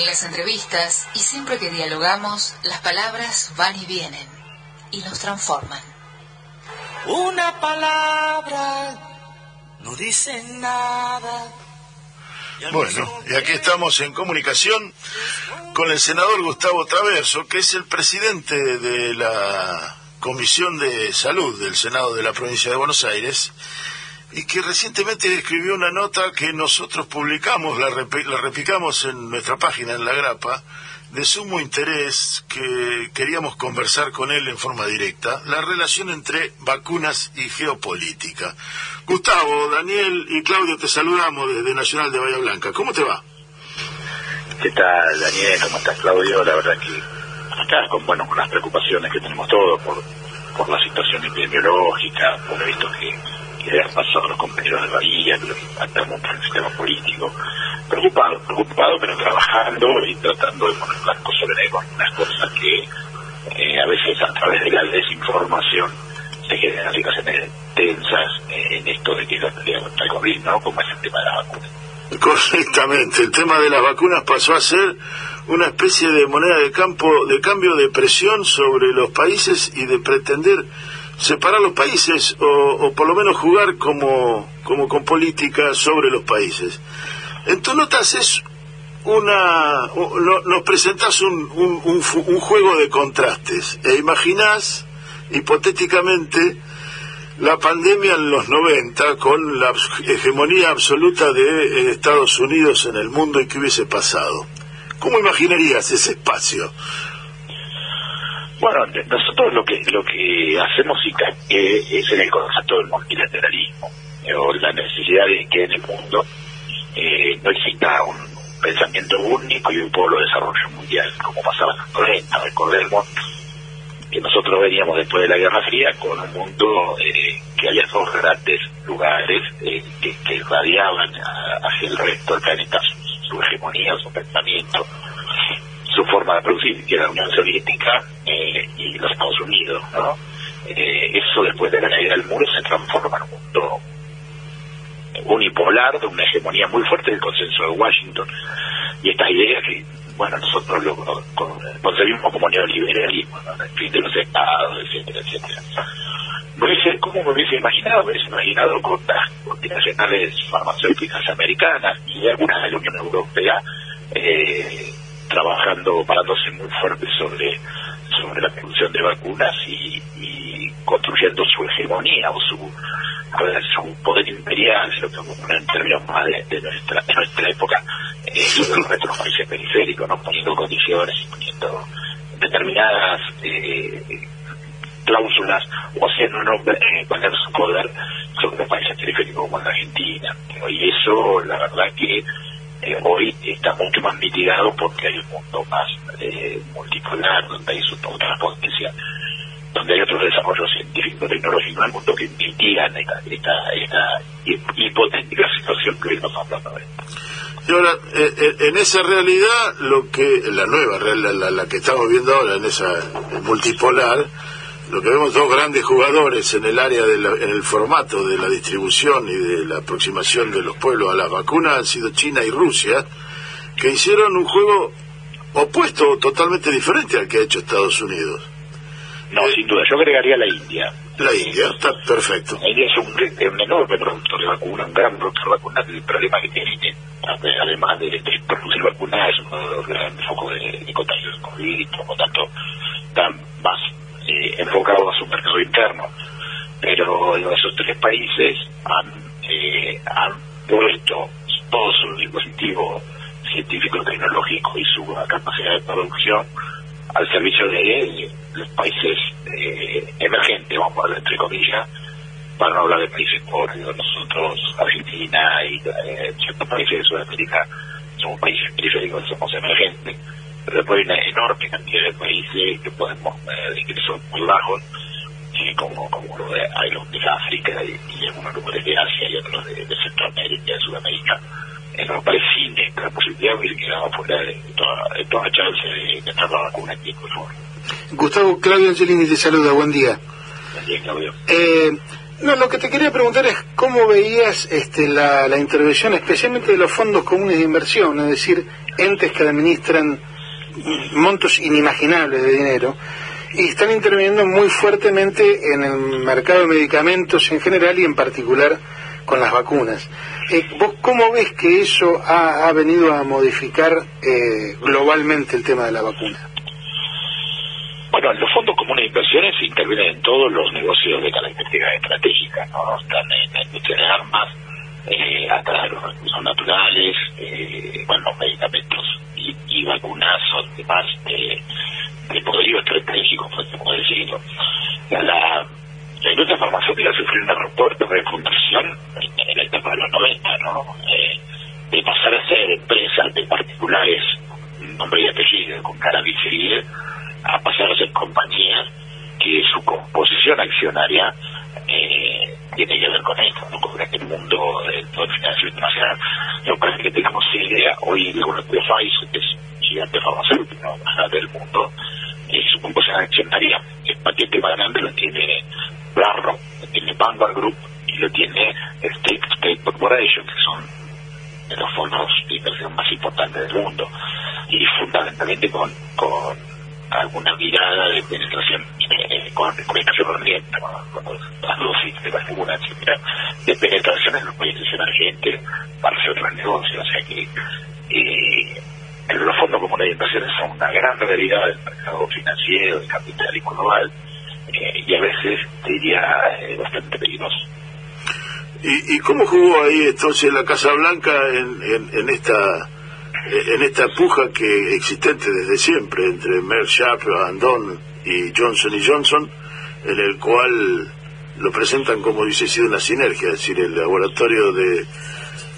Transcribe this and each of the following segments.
En las entrevistas y siempre que dialogamos, las palabras van y vienen y nos transforman. Una palabra no dice nada. Bueno, y aquí estamos en comunicación con el senador Gustavo Traverso, que es el presidente de la Comisión de Salud del Senado de la Provincia de Buenos Aires y que recientemente escribió una nota que nosotros publicamos, la, la replicamos en nuestra página, en La Grapa, de sumo interés que queríamos conversar con él en forma directa, la relación entre vacunas y geopolítica. Gustavo, Daniel y Claudio, te saludamos desde Nacional de Bahía Blanca. ¿Cómo te va? ¿Qué tal, Daniel? ¿Cómo estás, Claudio? La verdad que acá con, bueno, con las preocupaciones que tenemos todos por, por la situación epidemiológica, por esto que que han pasado los compañeros de Bahía, que mucho en el sistema político. Preocupado, preocupado, pero trabajando y tratando de poner blanco sobre negro algunas cosas que eh, a veces a través de la desinformación se generan situaciones tensas en esto de que contra el COVID, ¿no? Como es el tema de las vacunas. Correctamente, el tema de las vacunas pasó a ser una especie de moneda de campo de cambio de presión sobre los países y de pretender separar los países o, por lo menos jugar como, como con política sobre los países. En tu nota es una, nos presentás un, un, un, juego de contrastes e imaginás hipotéticamente la pandemia en los 90 con la hegemonía absoluta de eh, Estados Unidos en el mundo y qué hubiese pasado. ¿Cómo imaginarías ese espacio? Bueno, nosotros lo que lo que hacemos es en el concepto del multilateralismo, eh, o la necesidad de que en el mundo eh, no exista un pensamiento único y un pueblo de desarrollo mundial, como pasaba en los 90. Recordemos que nosotros veníamos después de la Guerra Fría con un mundo eh, que había dos grandes lugares que, que irradiaban hacia el resto del planeta su, su hegemonía, su pensamiento su forma de producir, que era la Unión Soviética eh, y los Estados Unidos, ¿no? Eh, eso después de la caída del muro se transforma en un mundo unipolar, de una hegemonía muy fuerte del consenso de Washington. Y estas ideas que, bueno, nosotros lo concebimos como neoliberalismo, ¿no? el fin de los estados, etcétera, etcétera. ¿Cómo me hubiese imaginado? Me hubiese imaginado con las multinacionales farmacéuticas americanas y algunas de la Unión Europea eh, trabajando, parándose muy fuerte sobre, sobre la producción de vacunas y, construyendo su hegemonía o su, su poder imperial, si lo poner en términos más de, nuestra, de nuestra época, eh, sobre nuestros países periféricos, ¿no? poniendo condiciones y poniendo determinadas eh, cláusulas o haciendo eh, poner su poder sobre países periféricos como la Argentina. Y eso, la verdad que eh, hoy está mucho más mitigado porque hay un mundo más eh, multipolar, donde hay otras potencias, donde hay otros desarrollos científicos, tecnológicos el mundo que mitigan esta, esta, esta hipotética situación que hoy nos hablando de. Y ahora, eh, en esa realidad, lo que la nueva realidad, la, la que estamos viendo ahora, en esa multipolar, lo que vemos dos grandes jugadores en el área de en el formato de la distribución y de la aproximación de los pueblos a las vacunas han sido China y Rusia que hicieron un juego opuesto totalmente diferente al que ha hecho Estados Unidos. No sin duda. Yo agregaría la India. La India está perfecto. La India es un, enorme productor de vacunas un gran productor de vacunas. El problema que tiene además de, de producir vacunas es uno de los grandes focos de, de contagio de COVID por lo tanto tan más eh, enfocado a su mercado interno. Pero esos tres países han, eh, han puesto todo su dispositivo científico, tecnológico y su capacidad de producción al servicio de los países eh, emergentes, vamos a hablar entre comillas, para no hablar de países pobres, nosotros, Argentina y eh, ciertos países de Sudamérica, somos países periféricos, somos emergentes pero después hay una enorme cantidad de países que podemos eh, que son muy bajos como, como lo de, hay los de África y, y algunos lugares de Asia y otros de, Centroamérica y de Sudamérica. En los países sin esta posibilidad de quedamos fuera de toda, de toda chance de, de estar la vacuna aquí por favor Gustavo Claudio Angelini te saluda, buen día. Buen día Claudio. Eh, No, lo que te quería preguntar es cómo veías este, la, la intervención especialmente de los fondos comunes de inversión, es decir, entes que administran montos inimaginables de dinero y están interviniendo muy fuertemente en el mercado de medicamentos en general y en particular con las vacunas. Eh, ¿Vos cómo ves que eso ha, venido a modificar eh, globalmente el tema de la vacuna? Bueno, los fondos comunes de inversiones intervienen en todos los negocios de características estratégicas, ¿no? Están en la industria de armas, eh, hasta los recursos naturales, eh, bueno, medicamentos y, y vacunas son de de poderío estratégico, decirlo. La, la, industria farmacéutica sufrió una de refundación en la etapa de los 90, ¿no? Eh, de pasar a ser empresas de particulares, nombre y apellido, con cara visible, a pasar a ser compañías que su composición accionaria tiene que ver con esto, ¿no? con el mundo del financiero internacional. Yo parece que tengamos idea, hoy el laboratorio Pfizer, que es gigante farmacéutico del mundo, su composición accionaria, el paquete más grande lo tiene BlackRock, lo tiene Vanguard Group y lo tiene State State Corporation, que son de los fondos de inversión más importantes del mundo, y fundamentalmente con alguna mirada de penetración eh, con comunicación corriente, con, con, las dosis de vacuna, etcétera, de penetración en los países emergentes para hacer otros negocios, o sea que eh, los fondos comunes de inversiones son una gran realidad del mercado financiero, del capital y global, eh, y a veces diría eh, bastante peligroso. ¿Y, ¿Y, cómo jugó ahí entonces la Casa Blanca en, en, esta en esta puja que existente desde siempre entre Merck, Sharp, Andon y Johnson y Johnson, en el cual lo presentan como dice sido una sinergia, es decir, el laboratorio de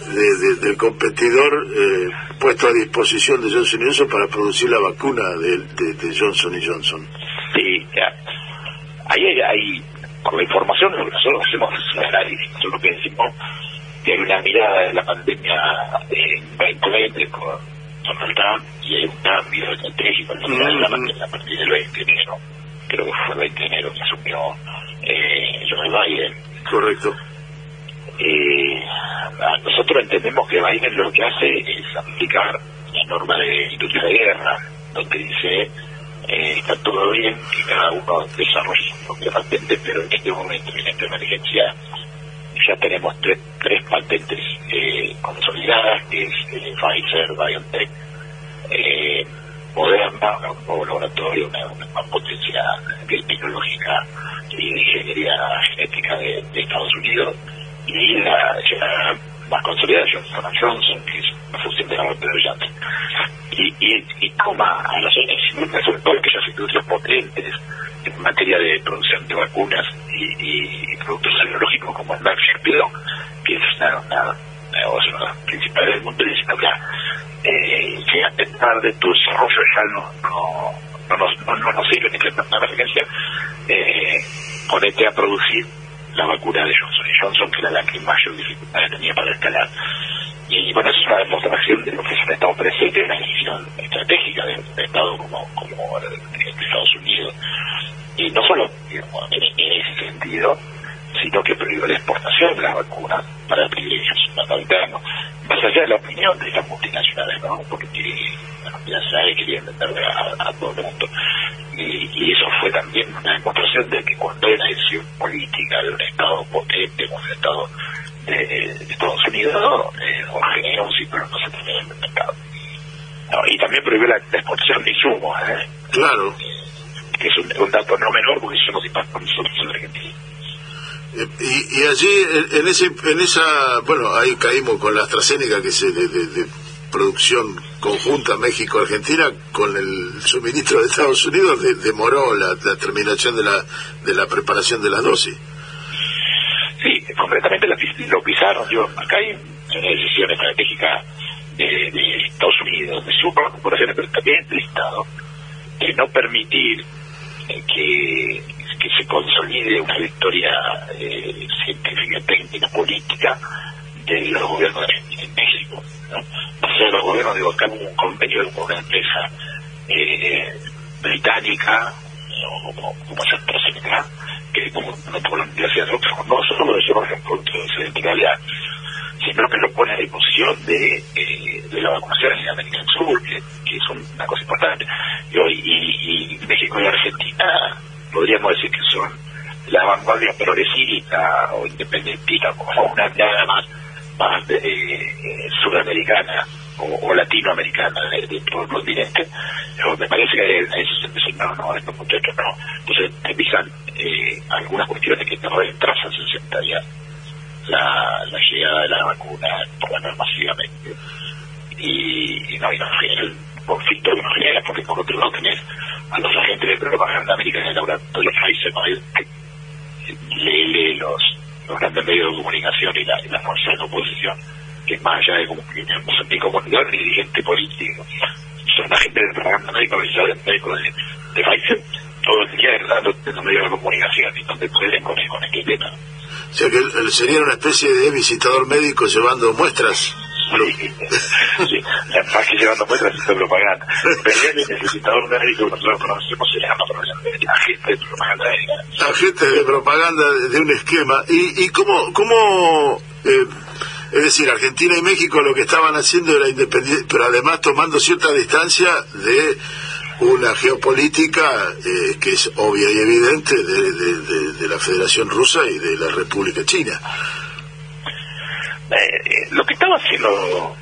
del competidor eh, puesto a disposición de Johnson Johnson para producir la vacuna de, de, Johnson Johnson. Sí, ahí hay, con la información, lo nosotros hacemos un análisis, nosotros que decimos que hay una mirada de la pandemia en 2020 con Donald Trump y hay un cambio estratégico en la, mm. a partir del 20 de enero, creo que fue el 20 de enero que asumió eh, Joe Biden. Correcto eh, nosotros entendemos que Biden lo que hace es aplicar la norma de industria de guerra, donde dice eh, está todo bien, que cada uno desarrolle su propia patente, pero en este momento, en esta emergencia, ya tenemos tres, tres patentes eh, consolidadas, que es eh, Pfizer, BioNTech, eh, Moderna, un nuevo laboratorio, una, una potencia biotecnológica y de ingeniería genética de Estados Unidos, y la ya más consolidada Johnson Johnson, que es una fusión de la de. Y, y, y toma a las ONG, sobre todo aquellas industrias potentes en materia de producción de vacunas y, y productos tecnológicos como el Merck que es una, una, las principales del mundo, y mira, eh, que a pesar de tu desarrollo ya no, no, no, nos, no, no nos sirve ni una emergencia, eh, ponete a producir la vacuna de Johnson Johnson, que era la que mayor dificultad tenía para escalar. Y bueno, es una demostración de lo que es un Estado presente, una decisión estratégica de un Estado como Estados Unidos. Y no solo en, ese sentido, sino que prohibió la exportación de las vacunas para privilegios internos, más allá de la opinión de las multinacionales, ¿no? Porque las multinacionales querían vender a, a todo el mundo. Y, eso fue también una demostración de que cuando hay una decisión política de un Estado potente como el Estado de, Estados Unidos, eh, genera un ciclo no se tiene en el mercado. y también prohibió la, exportación de insumos, ¿eh? Claro. Que es un, dato no menor porque impacta a nosotros en Argentina. Eh, y, y allí, en, ese, en esa, bueno, ahí caímos con la AstraZeneca que se de, de producción conjunta México-Argentina con el suministro de Estados Unidos demoró la, terminación de la, de la preparación de las dosis. Sí, concretamente lo pisaron. Yo, acá hay una decisión estratégica de, Estados Unidos, de su corporaciones, pero también del Estado, de no permitir que, se consolide una victoria eh, científica, técnica, política de los gobiernos de en México. ¿no? O sea, los gobiernos, digo, acá un convenio con una empresa eh, británica, o como, como AstraZeneca, que como no por la universidad no solo desarrolla un producto de centralidad, sino que lo pone a disposición de, eh, de la vacunación en América Sur, que, que es una cosa importante. Y, y, México y Argentina podríamos decir que son la vanguardia progresista o independentista, como una mirada más, más eh, sudamericana o, latinoamericana de, de, todo el continente, me parece que es, no, no, estos muchachos no. Entonces te eh, algunas cuestiones que te retrasan 60 días la, la llegada de la vacuna, por menos masivamente. Y, y no, y no el conflicto que nos genera, porque por otro lado tenés a los agentes de propaganda americana en el laboratorio Pfizer, lee los, los grandes medios de comunicación y la, y la fuerza de la oposición que más allá de como que no ni comunicador ni dirigente político, son agentes de propaganda médica, médico de, de Pfizer, todo el día dando los medios de comunicación y donde pueden con, con este tema. O sea que él, sería una especie de visitador médico llevando muestras. Sí, más que llevando muestras es propaganda. Es el visitador médico, nosotros conocemos, se llama agente de propaganda médica. De propaganda de un esquema. ¿Y, y cómo, cómo eh, es decir, Argentina y México lo que estaban haciendo era independiente, pero además tomando cierta distancia de una geopolítica eh, que es obvia y evidente de, la Federación Rusa y de la República China. Eh, eh, lo que estaba haciendo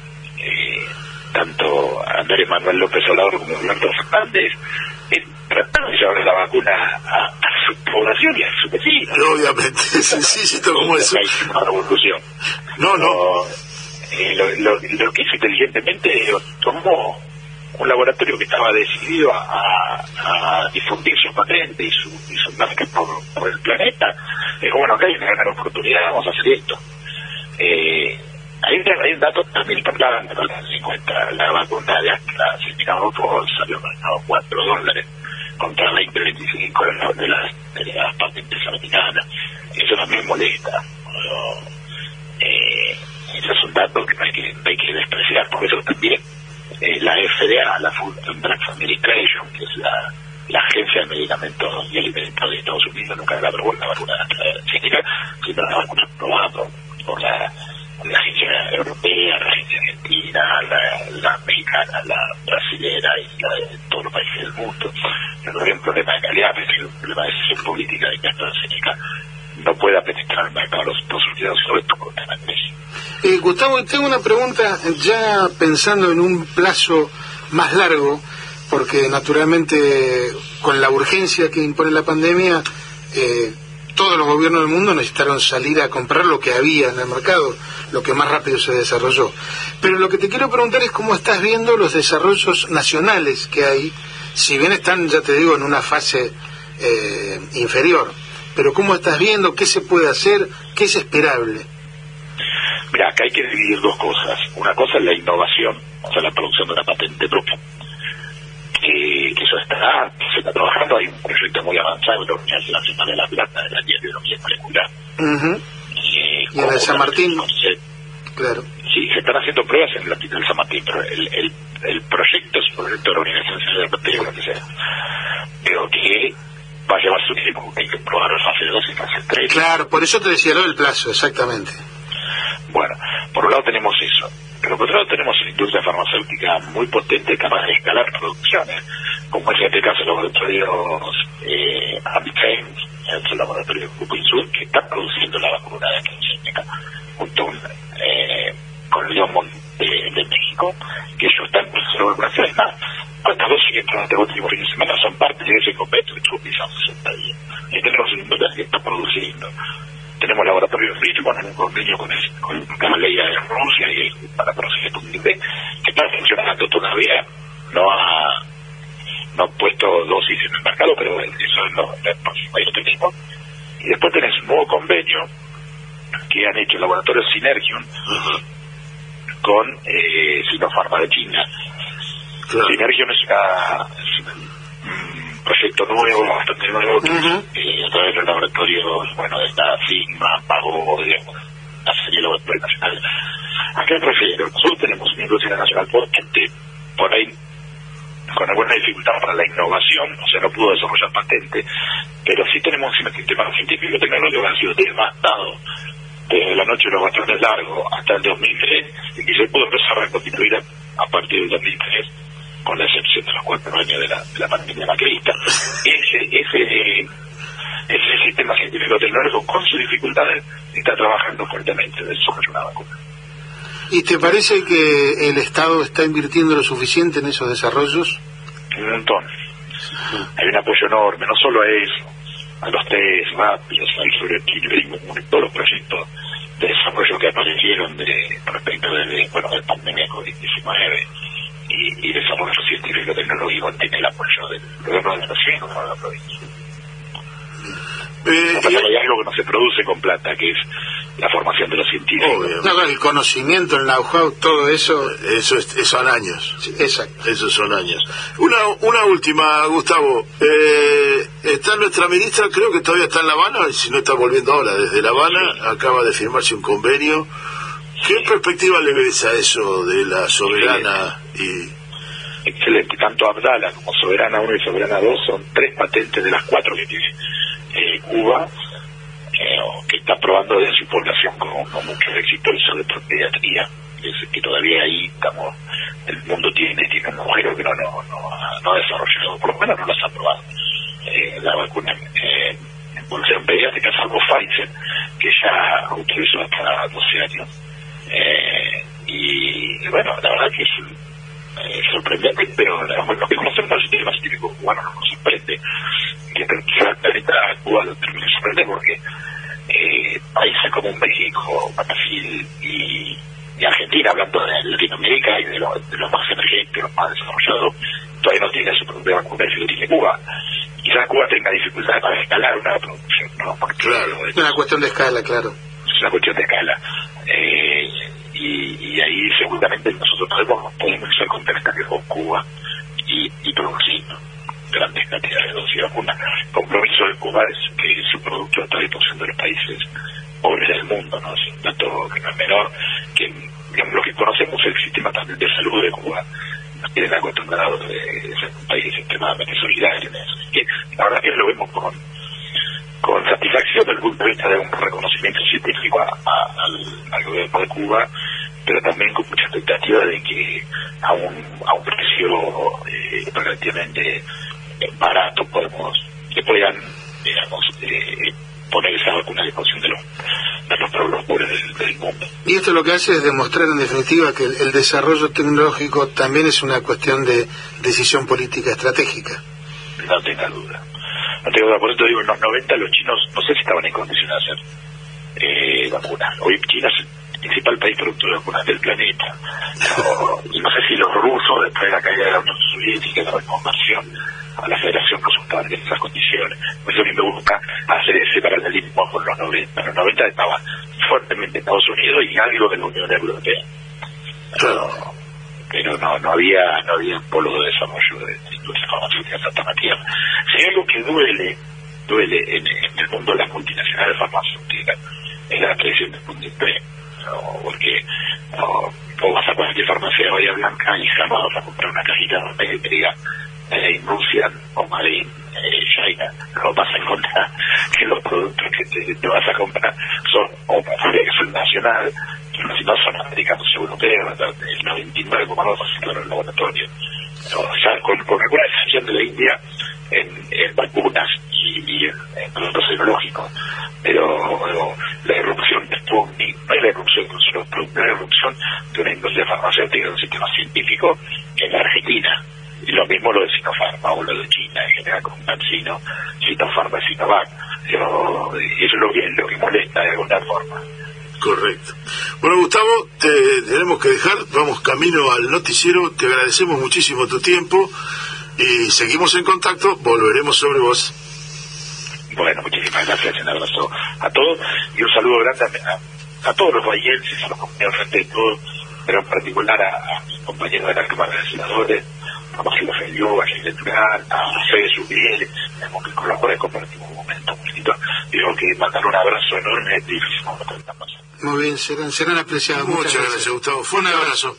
tanto Andrés Manuel López Obrador como Alberto Fernández es tratar de llevar la vacuna a, su población y a su vecinos. Obviamente, es sencillo como eso. Una revolución. No, no. lo, lo, lo que hizo inteligentemente tomó un laboratorio que estaba decidido a, difundir su patente y su, y su marca por, el planeta, dijo, bueno, acá hay una gran oportunidad, vamos a hacer esto. Eh, hay, hay un dato también para tener en cuenta, la vacuna de AstraZeneca salió a 4 dólares contra 20, 25 de, las, de, las, de las patentes americanas. Eso también molesta. eh, eso que hay que, hay que despreciar, por eso también eh, la FDA, la Food and Drug Administration, que es la, la agencia de medicamentos y alimentos de Estados Unidos, nunca la aprobó la vacuna clínica, sino la vacuna aprobada por, la, la, agencia europea, la agencia argentina, la, la mexicana, la brasilera y la de todos los países del mundo. Pero hay un problema de calidad, es un problema de decisión política de que AstraZeneca no pueda penetrar el mercado de los Estados Unidos, sobre todo con la. Eh, Gustavo, tengo una pregunta ya pensando en un plazo más largo, porque naturalmente con la urgencia que impone la pandemia, eh, todos los gobiernos del mundo necesitaron salir a comprar lo que había en el mercado, lo que más rápido se desarrolló. Pero lo que te quiero preguntar es cómo estás viendo los desarrollos nacionales que hay, si bien están, ya te digo, en una fase eh, inferior, pero cómo estás viendo, qué se puede hacer, qué es esperable. Mira, acá hay que dividir dos cosas. Una cosa es la innovación, o sea, la producción de una patente propia. Eso está, se está trabajando, hay un proyecto muy avanzado en la Universidad Nacional de La Plata, de la Biología Molecular. y en el San Martín. claro. Sí, se están haciendo pruebas en el Hospital San Martín, pero el, el, el proyecto es un proyecto de la Universidad Nacional de La Plata, lo que sea. Pero que va a llevar su tiempo, hay que probar fase 2 y fase 3. Claro, por eso te decía lo del plazo, exactamente. Bueno, por un lado tenemos eso, pero por otro lado tenemos una industria farmacéutica muy potente, capaz de escalar producciones, como es en este caso los laboratorios eh, el laboratorio de Grupo Insur, que está produciendo la vacuna de AstraZeneca, junto eh, con el de, de, México, que ellos están de vacunación. Es más, estas dos siguientes este último fin de semana son parte de ese convenio que estuvo pisando 60 días. Y tenemos una industria que está produciendo tenemos laboratorios Richmond en un convenio con, con la ley de Rusia y para proceder un que está funcionando todavía, no ha, no ha puesto dosis en el mercado, pero eso es lo, lo tenemos. Y después tenés un nuevo convenio que han hecho el laboratorio Synergium con eh, Sinopharma de China. Synergium es una, proyecto nuevo, bastante nuevo, que eh, a través de los laboratorios, bueno, de esta Sigma, Pago, digamos, la serie laboratorio nacional. ¿A qué me refiero? Nosotros tenemos una industria nacional potente, por ahí con alguna dificultad para la innovación, o sea, no pudo desarrollar patente, pero sí tenemos un sistema científico tecnológico que ha sido devastado desde la noche de los bastones largos hasta el 2003 y que se pudo empezar a reconstituir a, partir del 2003 con la excepción de los cuatro años de la, de la pandemia macrista. Ese, ese, ese sistema científico tecnológico con sus dificultades está trabajando fuertemente en el desarrollo de una vacuna. ¿Y te parece que el Estado está invirtiendo lo suficiente en esos desarrollos? Un montón. Hay un apoyo enorme, no solo a eso, a los test rápidos, al sobreequilibrismo, todos los proyectos de desarrollo que aparecieron de, respecto de, bueno, de pandemia COVID-19 y, y, desarrollo científico tecnológico tiene el apoyo del gobierno de la nación de la provincia. Eh, hay algo que no se produce con plata, que es la formación de los científicos. No, el conocimiento, el know-how, todo eso. Eso, son años. exacto. Esos son años. Una, una última, Gustavo. Eh, está nuestra ministra, creo que todavía está en La Habana, y si no está volviendo ahora desde La Habana, acaba de firmarse un convenio. ¿Qué perspectiva le ves a eso de la soberana y excelente. Tanto Abdala como Soberana 1 y Soberana 2 son tres patentes de las cuatro que tiene eh, Cuba, eh, que está probando de su población con, mucho éxito y sobre todo pediatría, que, todavía ahí estamos, el mundo tiene, tiene un agujero que no, no, no, ha desarrollado, por lo menos no las ha probado. Eh, la vacuna eh, en población pediátrica, salvo Pfizer, que ya autorizó hasta 12 años. Eh, y bueno, la verdad que es sorprendente, pero lo que conocemos del sistema científico cubano no nos sorprende que la planeta Cuba lo termina de sorprender porque eh, países como México, Brasil y, Argentina, hablando de Latinoamérica y de los lo más emergentes, los más desarrollados, todavía no tiene su propia vacuna y lo tiene Cuba. Quizás Cuba tenga dificultades para escalar una producción, ¿no? Porque, claro, es una cuestión de escala, claro. Es una cuestión de escala. Eh, y, y, ahí seguramente nosotros podemos, podemos ser complementarios con Cuba y, y producir grandes cantidades de dosis de vacuna. El compromiso de Cuba es que su producto está a disposición de los países pobres del mundo, ¿no? Es un dato que no es menor, que digamos, lo que conocemos es el sistema también de salud de Cuba. Nos tienen acostumbrados de ser un país extremadamente solidario en eso. que la verdad que lo vemos con, con satisfacción desde el punto de vista de un reconocimiento científico al, gobierno de Cuba, pero también con mucha expectativa de que a un, a un precio eh, relativamente barato podemos que puedan digamos eh, poner esa vacuna a disposición de los de los pueblos del, del, mundo. Y esto lo que hace es demostrar en definitiva que el, desarrollo tecnológico también es una cuestión de decisión política estratégica. No tenga duda. No tengo duda. Por eso digo en los 90 los chinos no sé si estaban en condiciones de hacer eh, vacunas. Hoy China es el principal país productor de vacunas del planeta. Y no sé si los rusos después de la caída de la Unión Soviética la reconversión a la federación no en esas condiciones. A mí me gusta hacer ese paralelismo con los 90. En los 90 estaba fuertemente Estados Unidos y algo de la Unión Europea. Pero, no, no había no había polo de desarrollo de industrias farmacéuticas alternativas. Si hay algo que duele, duele en, el mundo de las multinacionales farmacéuticas, es la creación de Sputnik porque no, vos vas a cualquier farmacia de Bahía Blanca y jamás vas a comprar una cajita de que diga en Rusia o Made eh, China, lo vas a encontrar que los productos que te, vas a comprar son o nacional, si no son americanos europeos, el 99,2% de los laboratorios. O sea, con, con alguna de la India en, en vacunas y, en, productos tecnológicos. Pero, la irrupción de Sputnik no es la irrupción de la irrupción de una industria farmacéutica, de un sistema científico en Argentina y lo mismo lo de Sinopharma o lo de China en general con Cancino, Sinopharma y Sinovac. Pero eso es lo que, lo que molesta de alguna forma. Correcto. Bueno, Gustavo, te tenemos que dejar, vamos camino al noticiero, te agradecemos muchísimo tu tiempo y seguimos en contacto, volveremos sobre vos. Bueno, muchísimas gracias, un abrazo a todos y un saludo grande a, todos los vallenses, a los compañeros de todos, pero en particular a, a mis compañeros de la Cámara de Senadores, a Marcelo Felió, a Gilles Durán, a Fede Subiel, que con los cuales compartimos un momento lindo. Digo que mandar un abrazo enorme, difícil como Muy bien, serán, serán apreciados. Muchas, gracias, Gustavo. Fue un abrazo.